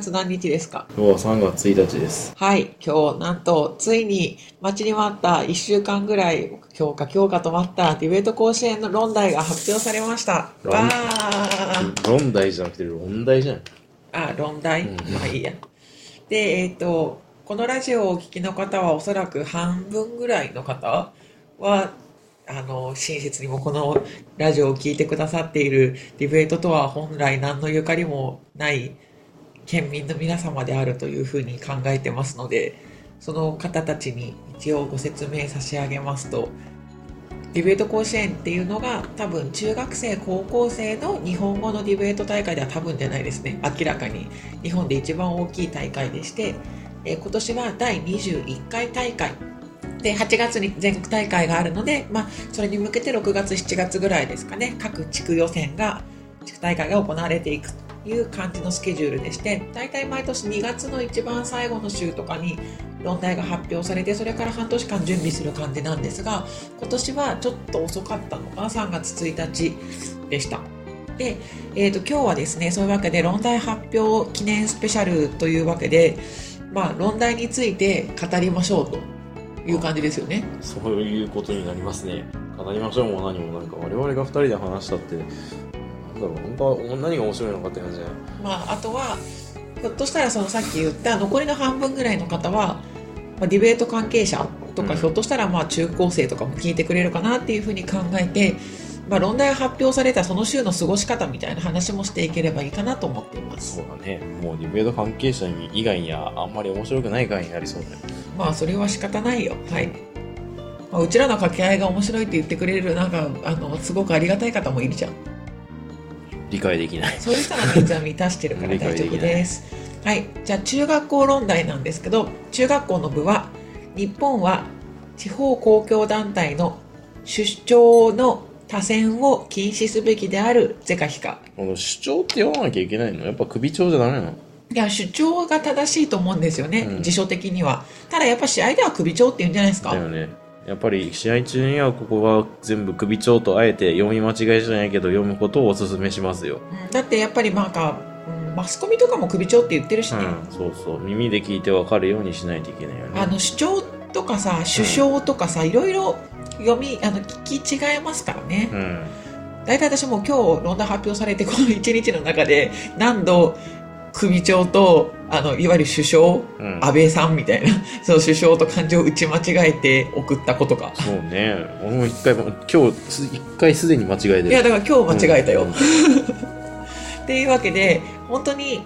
月何日ですか？今日は3月1日です。はい、今日なんとついに待ちに待った1週間ぐらい今日か今日かと待ったディベート甲子園の論題が発表されました。論わー論題じゃなくて論題じゃん。あ、論題、うんまあいいや。で、えっ、と、このラジオをお聞きの方はおそらく半分ぐらいの方は、あの、親切にもこのラジオを聞いてくださっているディベートとは本来何のゆかりもない県民の皆様であるというふうに考えてますので、その方たちに一応ご説明差し上げますと、ディベート甲子園っていうのが多分中学生高校生の日本語のディベート大会では多分じゃないですね。明らかに。日本で一番大きい大会でして、今年は第21回大会。で8月に全国大会があるので、まあ、それに向けて6月7月ぐらいですかね。各地区予選が地区大会が行われていくいう感じのスケジュールでして大体毎年2月の一番最後の週とかに論題が発表されてそれから半年間準備する感じなんですが今年はちょっと遅かったのが3月1日でした。で、えー、と今日はですねそういうわけで論題発表記念スペシャルというわけで、まあ、論題について語りましょうという感じですよね。そういうことになりますね。語りましょうも何もなんか我々が2人で話したって、だろう、本当は何が面白いのかって感じじゃないまあ、あとはひょっとしたらそのさっき言った残りの半分ぐらいの方は、まあ、ディベート関係者とか、うん。ひょっとしたらまあ中高生とかも聞いてくれるかなっていうふうに考えて、まあ、論題が発表されたその週の過ごし方みたいな話もしていければいいかなと思っています。そうだね。もうディベート関係者に以外にはあんまり面白くない回になりそうだよ。まあそれは仕方ないよ。はい、まあ、うちらの掛け合いが面白いって言ってくれるなんかあのすごくありがたい方もいるじゃん理解できない。そういう人のニーズは満たしてるから大丈夫です。はい。じゃあ、中学校論題なんですけど、中学校の部は、日本は地方公共団体の出張の多選を禁止すべきである是か非か。主張って読まなきゃいけないの？やっぱ首長じゃダメなの？いや、主張が正しいと思うんですよね、うん辞書的には。ただやっぱ試合では首長って言うんじゃないですか？だよね。やっぱり試合中にはここは全部首長とあえて読み間違いじゃないけど読むことをお勧めしますよ。うんだってやっぱりなんか、うんマスコミとかも首長って言ってるしね。うん、そうそう。耳で聞いてわかるようにしないといけないよね。あの主張とかさ首相とかさ、いろいろ読みあの聞き違えますからね、うん。大体私も今日論題発表されてこの1日の中で何度首長とあのいわゆる首相うん。安倍さんみたいな その首相と漢字を打ち間違えて送ったことかそうね。俺も一回も、今日す、一回すでに間違えてる。いやだから今日間違えたよ、うん っていうわけで本当に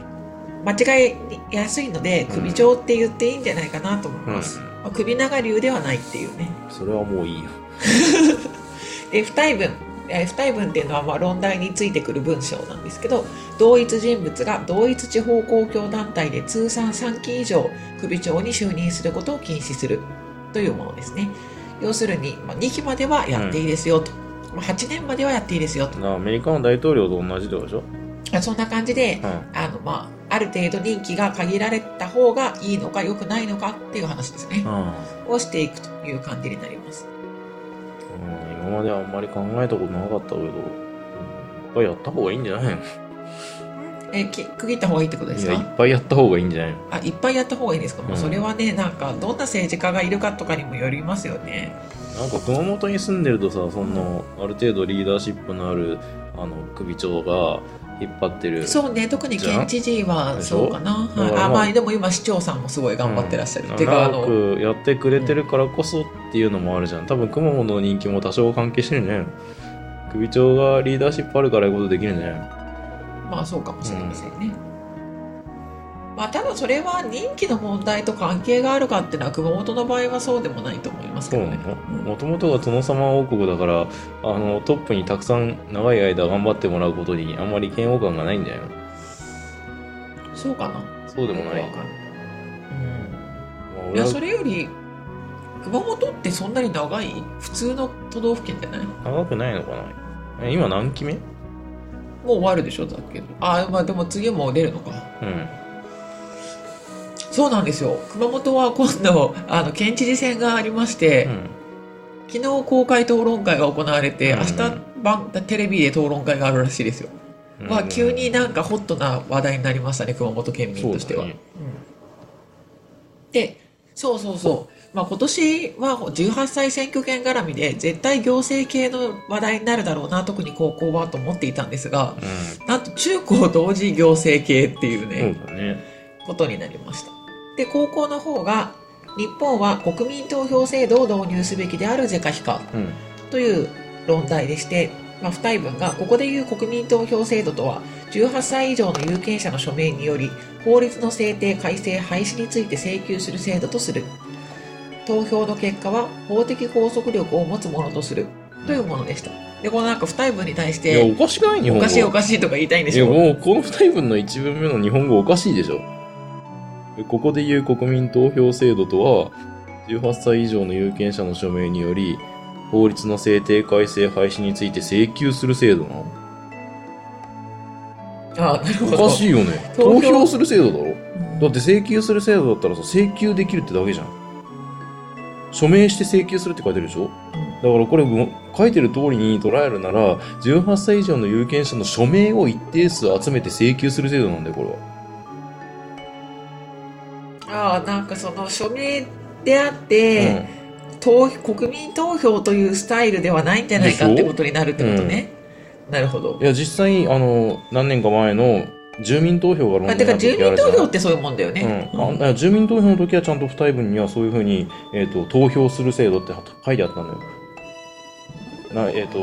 間違いやすいので首長って言っていいんじゃないかなと思います、うんまあ首長流ではないっていうねそれはもういいよ。で不対文えー不対文っていうのはまあ論題についてくる文章なんですけど同一人物が同一地方公共団体で通算3期以上首長に就任することを禁止するというものですね。要するに、まあ、2期まではやっていいですよと、まあ8年まではやっていいですよと。なアメリカの大統領と同じでしょ？あそんな感じでうん。あの、まあ、ある程度任期が限られた方がいいのか良くないのかっていう話ですね。うん。をしていくという感じになります。うん、今まであんまり考えたことなかったけど、うんやっぱりやった方がいいんじゃないの？え区切った方がいいってことですか？いや、いっぱいやった方がいいんじゃないの？あいっぱいやった方がいいですか、もううんそれはねなんかどんな政治家がいるかとかにもよりますよね。なんか熊本に住んでるとさ、その、ある程度リーダーシップのある、あの、首長が引っ張ってる。そうね特に県知事はそうかな、はい、ああまあでも今市長さんもすごい頑張ってらっしゃる、うん。てかあのやってくれてるからこそっていうのもあるじゃん。多分熊本の人気も多少関係してるんじゃないの首長がリーダーシップあるからいうことできるんじゃないのまあそうかもしれませんね、まあただそれは任期の問題と関係があるかっていうのは熊本の場合はそうでもないと思いますけどね。うんもともとが殿様王国だから、あの、トップにたくさん長い間頑張ってもらうことにあんまり嫌悪感がないんじゃないのそうかな。そうでもない。わかうん。いやそれより熊本ってそんなに長い？普通の都道府県じゃない？長くないのかな。え今何期目？もう終わるでしょだけ。どあまあでも次も出るのか。うん。そうなんですよ熊本は今度あの県知事選がありまして、うん。昨日公開討論会が行われて、うん明日晩テレビで討論会があるらしいですよは急になんかホットな話題になりましたね熊本県民としては。でそうそうそう、まあ、今年は18歳選挙権絡みで絶対行政系の話題になるだろうな特に高校はと思っていたんですがうなんと中高同時行政系っていうね、ね。ことになりました。で、高校の方が、日本は国民投票制度を導入すべきである是か非かうん。という論題でして、まあ、不対文が、ここでいう国民投票制度とは、18歳以上の有権者の署名により、法律の制定、改正、廃止について請求する制度とする。投票の結果は、法的拘束力を持つものとする。というものでした。で、このなんか不対文に対しいや、おて、かしくない？日本語。おかしいおかしいとか言いたいんでいや、しょもう、この二人分の一文目の日本語おかしいでしょ。ここで言う国民投票制度とは、18歳以上の有権者の署名により、法律の制定改正廃止について請求する制度なの？ああ、なるほど。おかしいよね。投票する制度だろ？うんだって請求する制度だったらさ、請求できるってだけじゃん。署名して請求するって書いてるでしょ？だからこれも書いてる通りに捉えるなら、18歳以上の有権者の署名を一定数集めて請求する制度なんだよ、これは。ああ、なんかその署名であって、投国民投票というスタイルではないんじゃないかってことになるってことね。なるほどい。や、実際、あの、何年か前の住民投票が論まあ、題てか住民投票ってそういうもんだよね。うんああ住民投票の時はちゃんと不対文にはそういうふうに、えーと投票する制度って書いてあったのよ。なえっ、と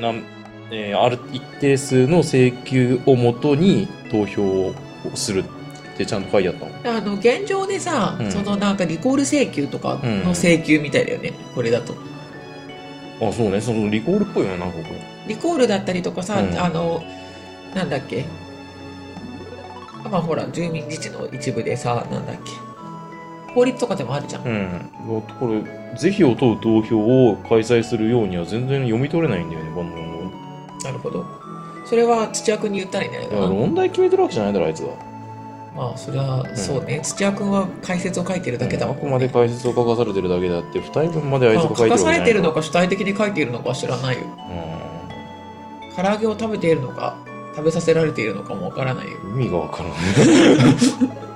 なん、えーある一定数の請求をもとに投票をするってちゃんと書いてあったの。あの現状でさ、うんそのなんかリコール請求とかの請求みたいだよね、これだと。あ、そうね。そのリコールっぽいよね、なんかこれ。リコールだったりとかさ、うんあの、なんだっけ。まあほら、住民自治の一部でさ、なんだっけ。法律とかでもあるじゃん。うん。これ、是非を問う投票を開催するようには全然読み取れないんだよね、この。なるほど。それは土屋君に言ったらいいんじゃないいや、かな。問題決めてるわけじゃないだろ、あいつは。まあ、それはそうね。土屋君は解説を書いてるだけだもんあくまで解説を書かされてるだけであって、二人分まであいつが書いてる書かされてるのか主体的に書いているのかは知らないよ。唐揚げを食べているのか、食べさせられているのかもわからないよ。うん、意味がわからない。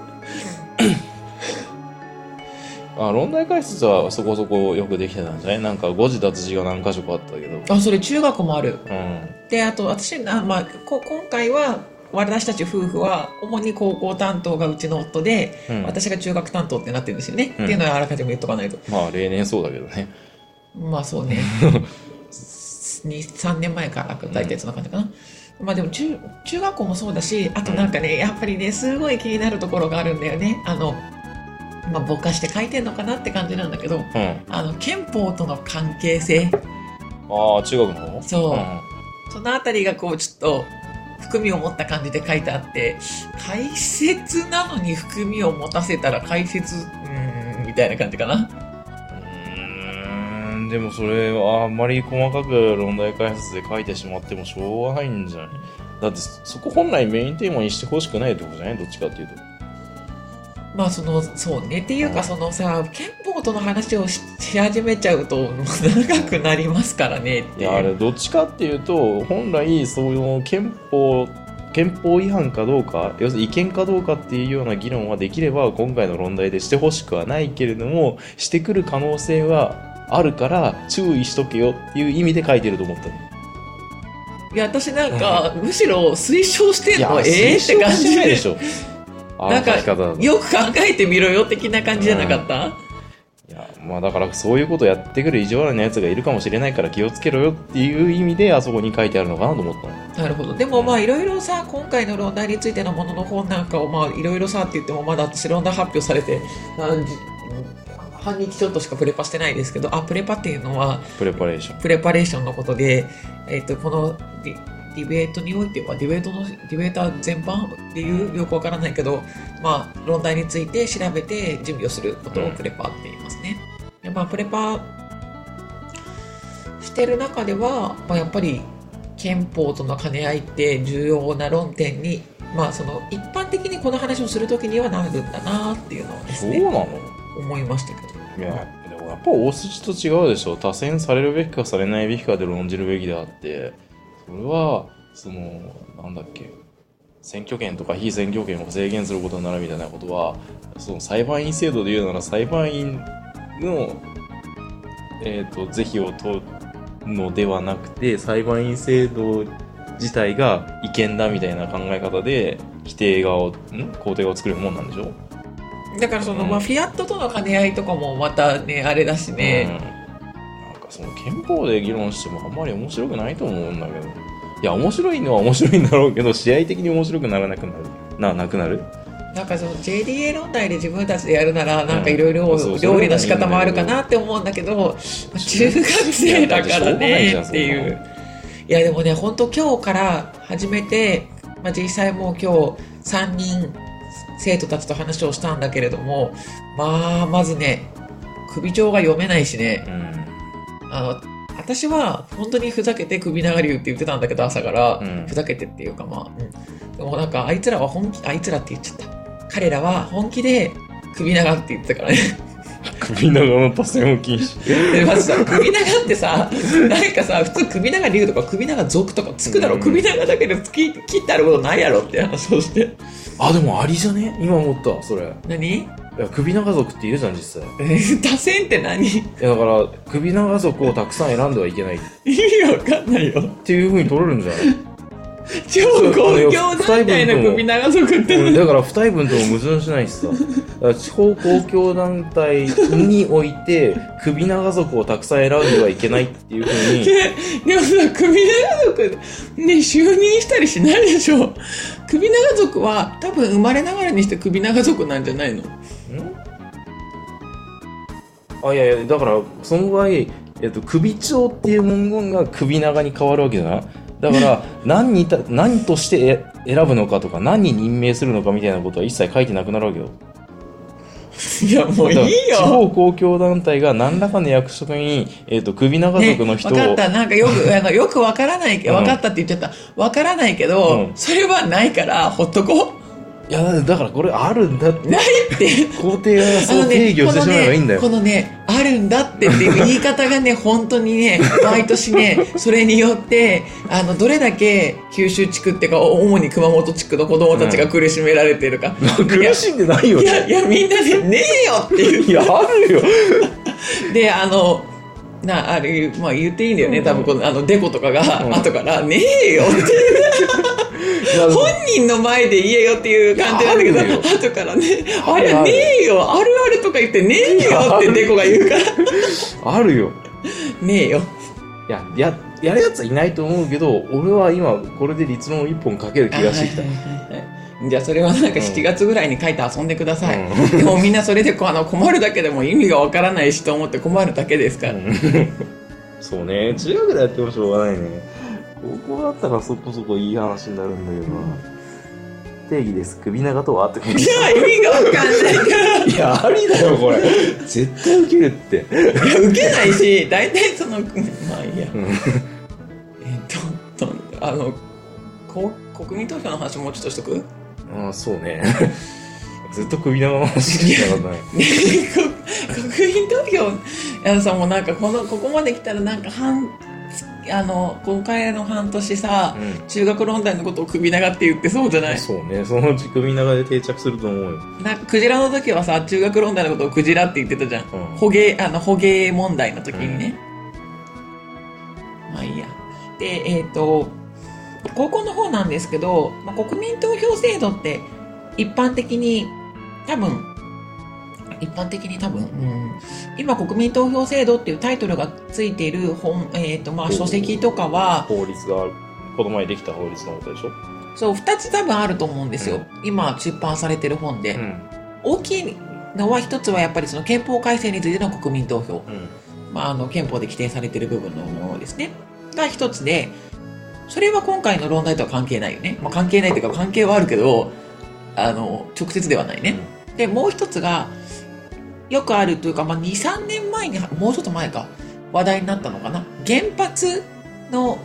あ論題解説はそこそこよくできてたんじゃない？なんか誤字脱字が何箇所かあったけど。あ、それ中学もある。うん。で、あと私、あまあ、こ今回は、私たち夫婦は、主に高校担当がうちの夫で、うん、私が中学担当ってなってるんですよね。うんっていうのはあらかじめ言っとかないと。まあ例年そうだけどね。まあそうね。2、3年前から大体そんな感じかな。まあでも中、中学校もそうだし、あとなんかね、やっぱりね、すごい気になるところがあるんだよね。あの、まあぼかして書いてんのかなって感じなんだけど、うん。あの、憲法との関係性。ああ、中学の方？そううんそのあたりがこう、ちょっと、含みを持った感じで書いてあって、解説なのに含みを持たせたら解説、うーん、みたいな感じかな。うーんでもそれはあんまり細かく論題解説で書いてしまってもしょうがないんじゃない？だってそこ本来メインテーマにしてほしくないとこじゃない？どっちかっていうと。まあそのそうねっていうかそのさ憲法との話をしし始めちゃうと長くなりますからねって。いやあれどっちかっていうと本来そういう憲法憲法違反かどうか要するに違憲かどうかっていうような議論はできれば今回の論題でしてほしくはないけれどもしてくる可能性はあるから注意しとけよっていう意味で書いてると思ったの。いや私なんかむしろ推奨してんの？ええ推奨って感じでしょなんかよく考えてみろよ的な感じじゃなかった、いやまあだからそういうことやってくる意地悪なやつがいるかもしれないから気をつけろよっていう意味であそこに書いてあるのかなと思ったの。なるほど。でもまあいろいろさ今回の論題についてのものの本なんかをまあいろいろさって言ってもまだ私論題発表されて何時半日ちょっとしかプレパしてないですけどあプレパっていうのはプレパレーション。プレパレーションのことで、えっとこのディベートにおいてはディベートのディベーター全般っていうよくわからないけど、まあ、論題について調べて準備をすることをプレパって言いますね。でまあ、プレパしてる中では、まあ、やっぱり憲法との兼ね合いって重要な論点に、まあ、その一般的にこの話をするときにはなるんだなっていうのをですねそうなの？思いましたけど。いやでもやっぱ大筋と違うでしょ多選されるべきかされないべきかで論じるべきであってそれはそのなんだっけ選挙権とか非選挙権を制限することになるみたいなことはその裁判員制度で言うなら裁判員の、えー、と是非を問うのではなくて裁判員制度自体が違憲だみたいな考え方で規定側をん？肯定側を作るもんなんでしょ？だからその、うん。まあ、フィアットとの兼ね合いとかもまたねあれだしね、うん、その憲法で議論してもあんまり面白くないと思うんだけど。いや面白いのは面白いんだろうけど試合的に面白くならなくなる。ななくなる？なんかその JDA 論題で自分たちでやるならなんかいろいろ料理の仕方もあるかなって思うんだけど中学生だからねっていういやでもね本当今日から始めて、まあ、実際もう今日3人生徒たちと話をしたんだけれどもまあまずね首長が読めないしね。うんあの私は本当にふざけて首長流って言ってたんだけど朝から、うん。ふざけてっていうかまあ、うん、でもなんかあいつらは本気あいつらって言っちゃった。彼らは本気で首長って言ってたからね。首長の多選を禁止。でまずさ首長ってさなんかさ普通首長流とか首長族とかつくだろ、うん。首長だけで切切ってあることないやろって話をして。あでもありじゃね？今思ったそれ。何？いや首長族っているじゃん実際。いえー多選って何？意やだから首長族をたくさん選んではいけない。っ味わかんないよ。ていうふうに取れるんじゃない？超公共団体の首長族って。何うんだから不対分とも矛盾しないしさ。だから地方公共団体において首長族をたくさん選んではいけないっていうふうに。ででもさ首長族ね就任したりしないでしょ。首長族は多分生まれながらにして首長族なんじゃないの？あいやいやだからその場合、えっと、首長っていう文言が首長に変わるわけじゃない？だから 何にた何としてえ選ぶのかとか何に任命するのかみたいなことは一切書いてなくなるわけよ。いやもういいだから地よ方公共団体が何らかの役職に、えっと首長族の人を、ね、分かった。なんかよく あのよく分からない分かったって言っちゃった。分からないけど、うん。それはないからほっとこいやだからこれあるんだって。うないって。皇帝がそう定義をしてしまえばいいんだよ、このね、このねあるんだってっていう言い方がね、本当にね、毎年ね、それによって、あの、どれだけ九州地区っていうか、主に熊本地区の子供たちが苦しめられてるか。苦しんでないよいや、いや、みんなで、ねえよっていう。いやあるよ。で、あの、な、あれ、まあ言っていいんだよね、多分この、あの、デコとかが、うん。後から、ねえよって本人の前で言えよっていう感じなんだけど、後からね、あれある。あるねえよ、あるあるとか言ってねえよってデコが言うから、あるよ。ねえよ。いやややるやつはいないと思うけど俺は今これで立論を一本かける気がしてきた、じゃあそれはなんか7月ぐらいに書いて遊んでください。うん。でもみんなそれでこうあの困るだけでも意味がわからないしと思って困るだけですから。そうね。中学でやってもしょうがないね高校だったらそこそこいい話になるんだけどな。定義です。首長とは？って。いや、意味がわかんない。から。いやありだよこれ。絶対ウケるって。いや、受けないし、大体その、まあいいや。うん。えっと、とあの、こ国民投票の話もうちょっとしとく？ああそうね。ずっと首長の話しかなかったねこ国民投票、あのさ、もうなんかこの、ここまで来たらなんか半、あの、今回の半年さ、中学論題のことを首長って言ってそうじゃない？そうね。そのうち首長で定着すると思うよ、なんかクジラの時はさ中学論題のことをクジラって言ってたじゃん。うん。捕鯨あの捕鯨問題の時にね、まあいいや。でえっ、と高校の方なんですけど、まあ、国民投票制度って一般的に多分一般的に多分、うん、今国民投票制度っていうタイトルがついている本、えーとまあ、書籍とかは法律があるこの前できた法律のことでしょ？そう2つ多分あると思うんですよ、今出版されてる本で、ん。大きいのは一つはやっぱりその憲法改正についての国民投票、うん。まあ、あの憲法で規定されている部分のものですね。が一つでそれは今回の論題とは関係ないよね、まあ、関係ないというか関係はあるけどあの直接ではないね、でもう一つがよくあるというか、まあ、23年前にもうちょっと前か話題になったのかな。原発の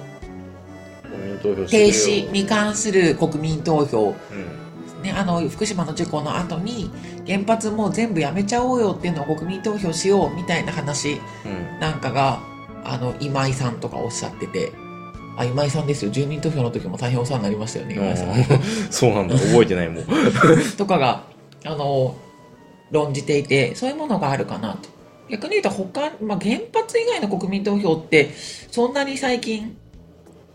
停止に関する国民投票うん。ね、あの福島の事故の後に原発もう全部やめちゃおうよっていうのを国民投票しようみたいな話うん。なんかがあの今井さんとかおっしゃってて。あ、今井さんですよ。住民投票の時も大変お世話になりましたよね、今井さん。うん。そうなんだ。覚えてないもん。とかが、あの、論じていて、そういうものがあるかなと。逆に言うと他、まあ、原発以外の国民投票って、そんなに最近、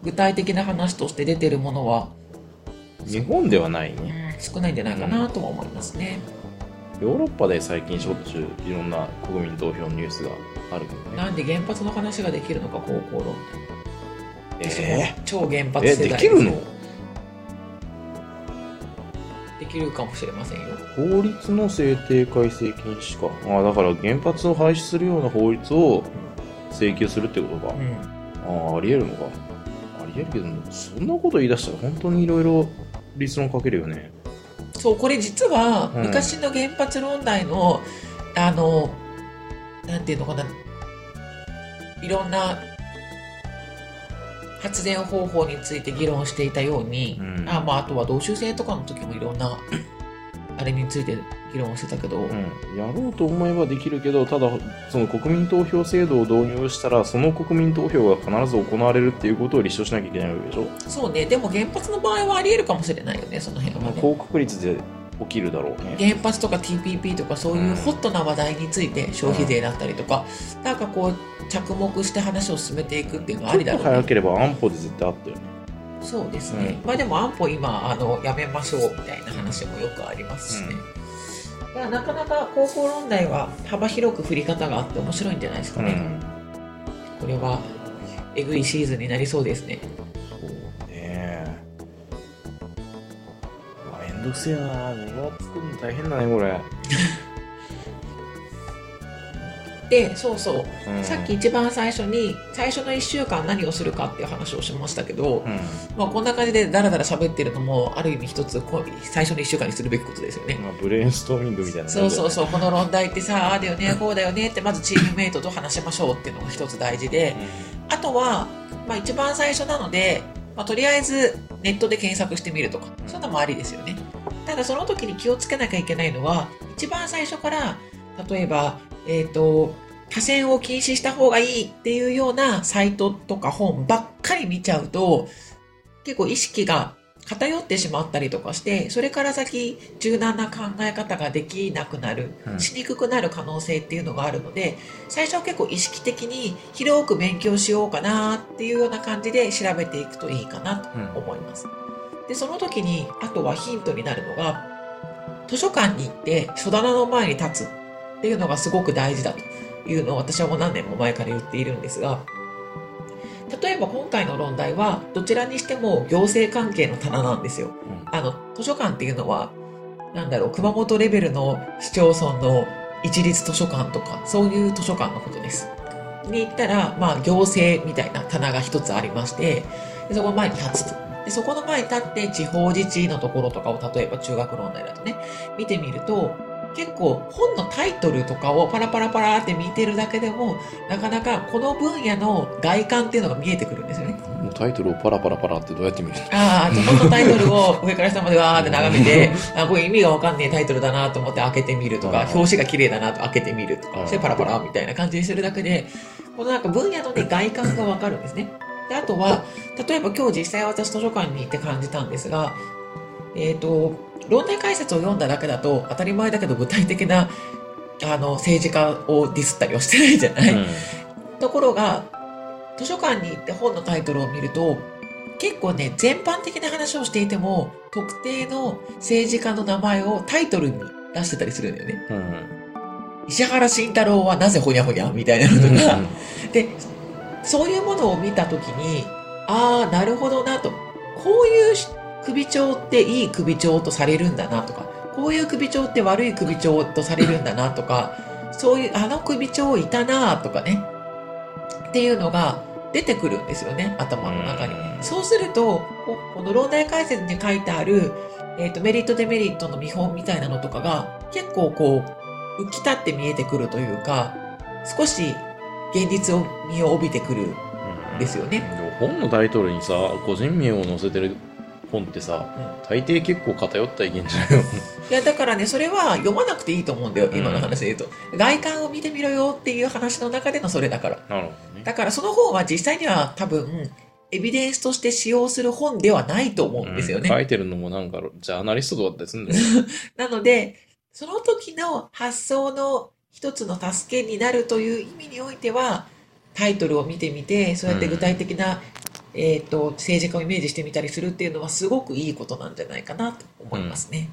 具体的な話として出てるものは、日本ではないうんね少ないんじゃないかなとは思いますね。ヨーロッパで最近しょっちゅういろんな国民投票ニュースがあるけどねなんで原発の話ができるのか、高校論で。私もえ超原発ー、え世代できるの？きるかもしれませんよ。法律の制定改正禁止か。あだから原発を廃止するような法律を請求するってことか、うん。ああありえるのか。ありえるけどそんなこと言い出したら本当にいろいろ立論かけるよね。そう、これ実はうん。昔の原発問題の、あの、なんていうのかな、いろんな発電方法について議論していたように、うん。あまあ、あとは同州制とかの時もいろんな、あれについて議論をしてたけど、うん、やろうと思えばできるけどただその国民投票制度を導入したらその国民投票が必ず行われるっていうことを立証しなきゃいけないわけでしょ、そうね、でも原発の場合はあり得るかもしれないよね、その辺はね。高確率で起きるだろうね原発とか TPP とかそういうホットな話題について消費税だったりとか、なんかこう着目して話を進めていくっていうのはありだろうね。早ければ安保で絶対あったよねそうですね。まあでも安保今あのやめましょうみたいな話もよくありますしね。いやなかなか高校論題は幅広く振り方があって面白いんじゃないですかね。うんこれはえぐいシーズンになりそうですねどくせえな物作るの大変だねこれ、で、そうそう。うん、さっき一番最初に最初の1週間何をするかっていう話をしましたけど、うんまあこんな感じでダラダラ喋ってるのもある意味一つこう最初の1週間にするべきことですよね。まあ、ブレインストーミングみたいなそうそうそう、この論題ってさ、ああだよね、こうだよねって、まずチームメイトと話しましょうっていうのが一つ大事で、あとは、まあ一番最初なので、まあとりあえずネットで検索してみるとか、そういうのもありですよね。ただその時に気をつけなきゃいけないのは、一番最初から、例えば、えっ、と、多選を禁止した方がいいっていうようなサイトとか本ばっかり見ちゃうと、結構意識が偏ってしまったりとかして、それから先柔軟な考え方ができなくなる、うんしにくくなる可能性っていうのがあるので、最初は結構意識的に広く勉強しようかなっていうような感じで調べていくといいかなとうん思います。で、その時に、あとはヒントになるのが、図書館に行って書棚の前に立つっていうのがすごく大事だというのを私はもう何年も前から言っているんですが、例えば今回の論題はどちらにしても行政関係の棚なんですよ。あの、図書館っていうのは、なんだろう、熊本レベルの市町村の一律図書館とか、そういう図書館のことです。に行ったら、まあ、行政みたいな棚が一つありまして、でそこの前に立つと。で、そこの前に立って地方自治のところとかを、例えば中学論題だとね、見てみると、結構本のタイトルとかをパラパラパラって見てるだけでも、なかなかこの分野の外観っていうのが見えてくるんですよね。もうタイトルをパラパラパラってどうやって見るああ、本のタイトルを上から下までわーって眺めて、あこれ意味がわかんねえタイトルだなと思って開けてみるとか、うん表紙が綺麗だなと開けてみるとか、うんそしてパラパラみたいな感じにするだけで、このなんか分野のね、外観がわかるんですね。で、あとは、例えば今日実際私図書館に行って感じたんですが、えっ、と、論題解説を読んだだけだと当たり前だけど具体的なあの政治家をディスったりはしてないじゃない、ところが、図書館に行って本のタイトルを見ると、結構ね、全般的な話をしていても、特定の政治家の名前をタイトルに出してたりするんだよね。うん。うん。石原慎太郎はなぜほにゃほにゃみたいなのとか、で、そういうものを見たときに、ああ、なるほどなと。こういう首長っていい首長とされるんだなとか、こういう首長って悪い首長とされるんだなとか、そういう、あの首長いたなとかね、っていうのが出てくるんですよね、頭の中に。うんそうすると、ここの論題解説に書いてある、えっ、と、メリットデメリットの見本みたいなのとかが、結構こう、浮き立って見えてくるというか、少し現実を身を帯びてくるんですよね。本のタイトルにさ個人名を載せてる本ってさ、大抵結構偏った意見じゃないの？いや、だからね、それは読まなくていいと思うんだよ、今の話で言うと。外観を見てみろよっていう話の中でのそれだから。なるほどねだからその本は実際には多分、エビデンスとして使用する本ではないと思うんですよね。書いてるのもなんか、ジャーナリストだったりするんだよ。なので、その時の発想の一つの助けになるという意味においては、タイトルを見てみて、そうやって具体的な、えっ、と、政治家をイメージしてみたりするっていうのはすごくいいことなんじゃないかなと思いますね。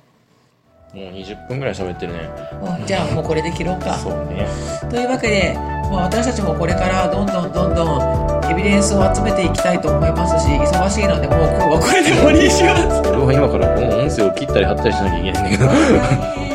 もう20分ぐらい喋ってるね。あじゃあもうこれで切ろうか。そうね。というわけで、まあ、私たちもこれからどんどんどんどんエビデンスを集めていきたいと思いますし、忙しいのでもう今日はこれで終わりにします。俺は今からこの音声を切ったり貼ったりしなきゃいけないんだけど。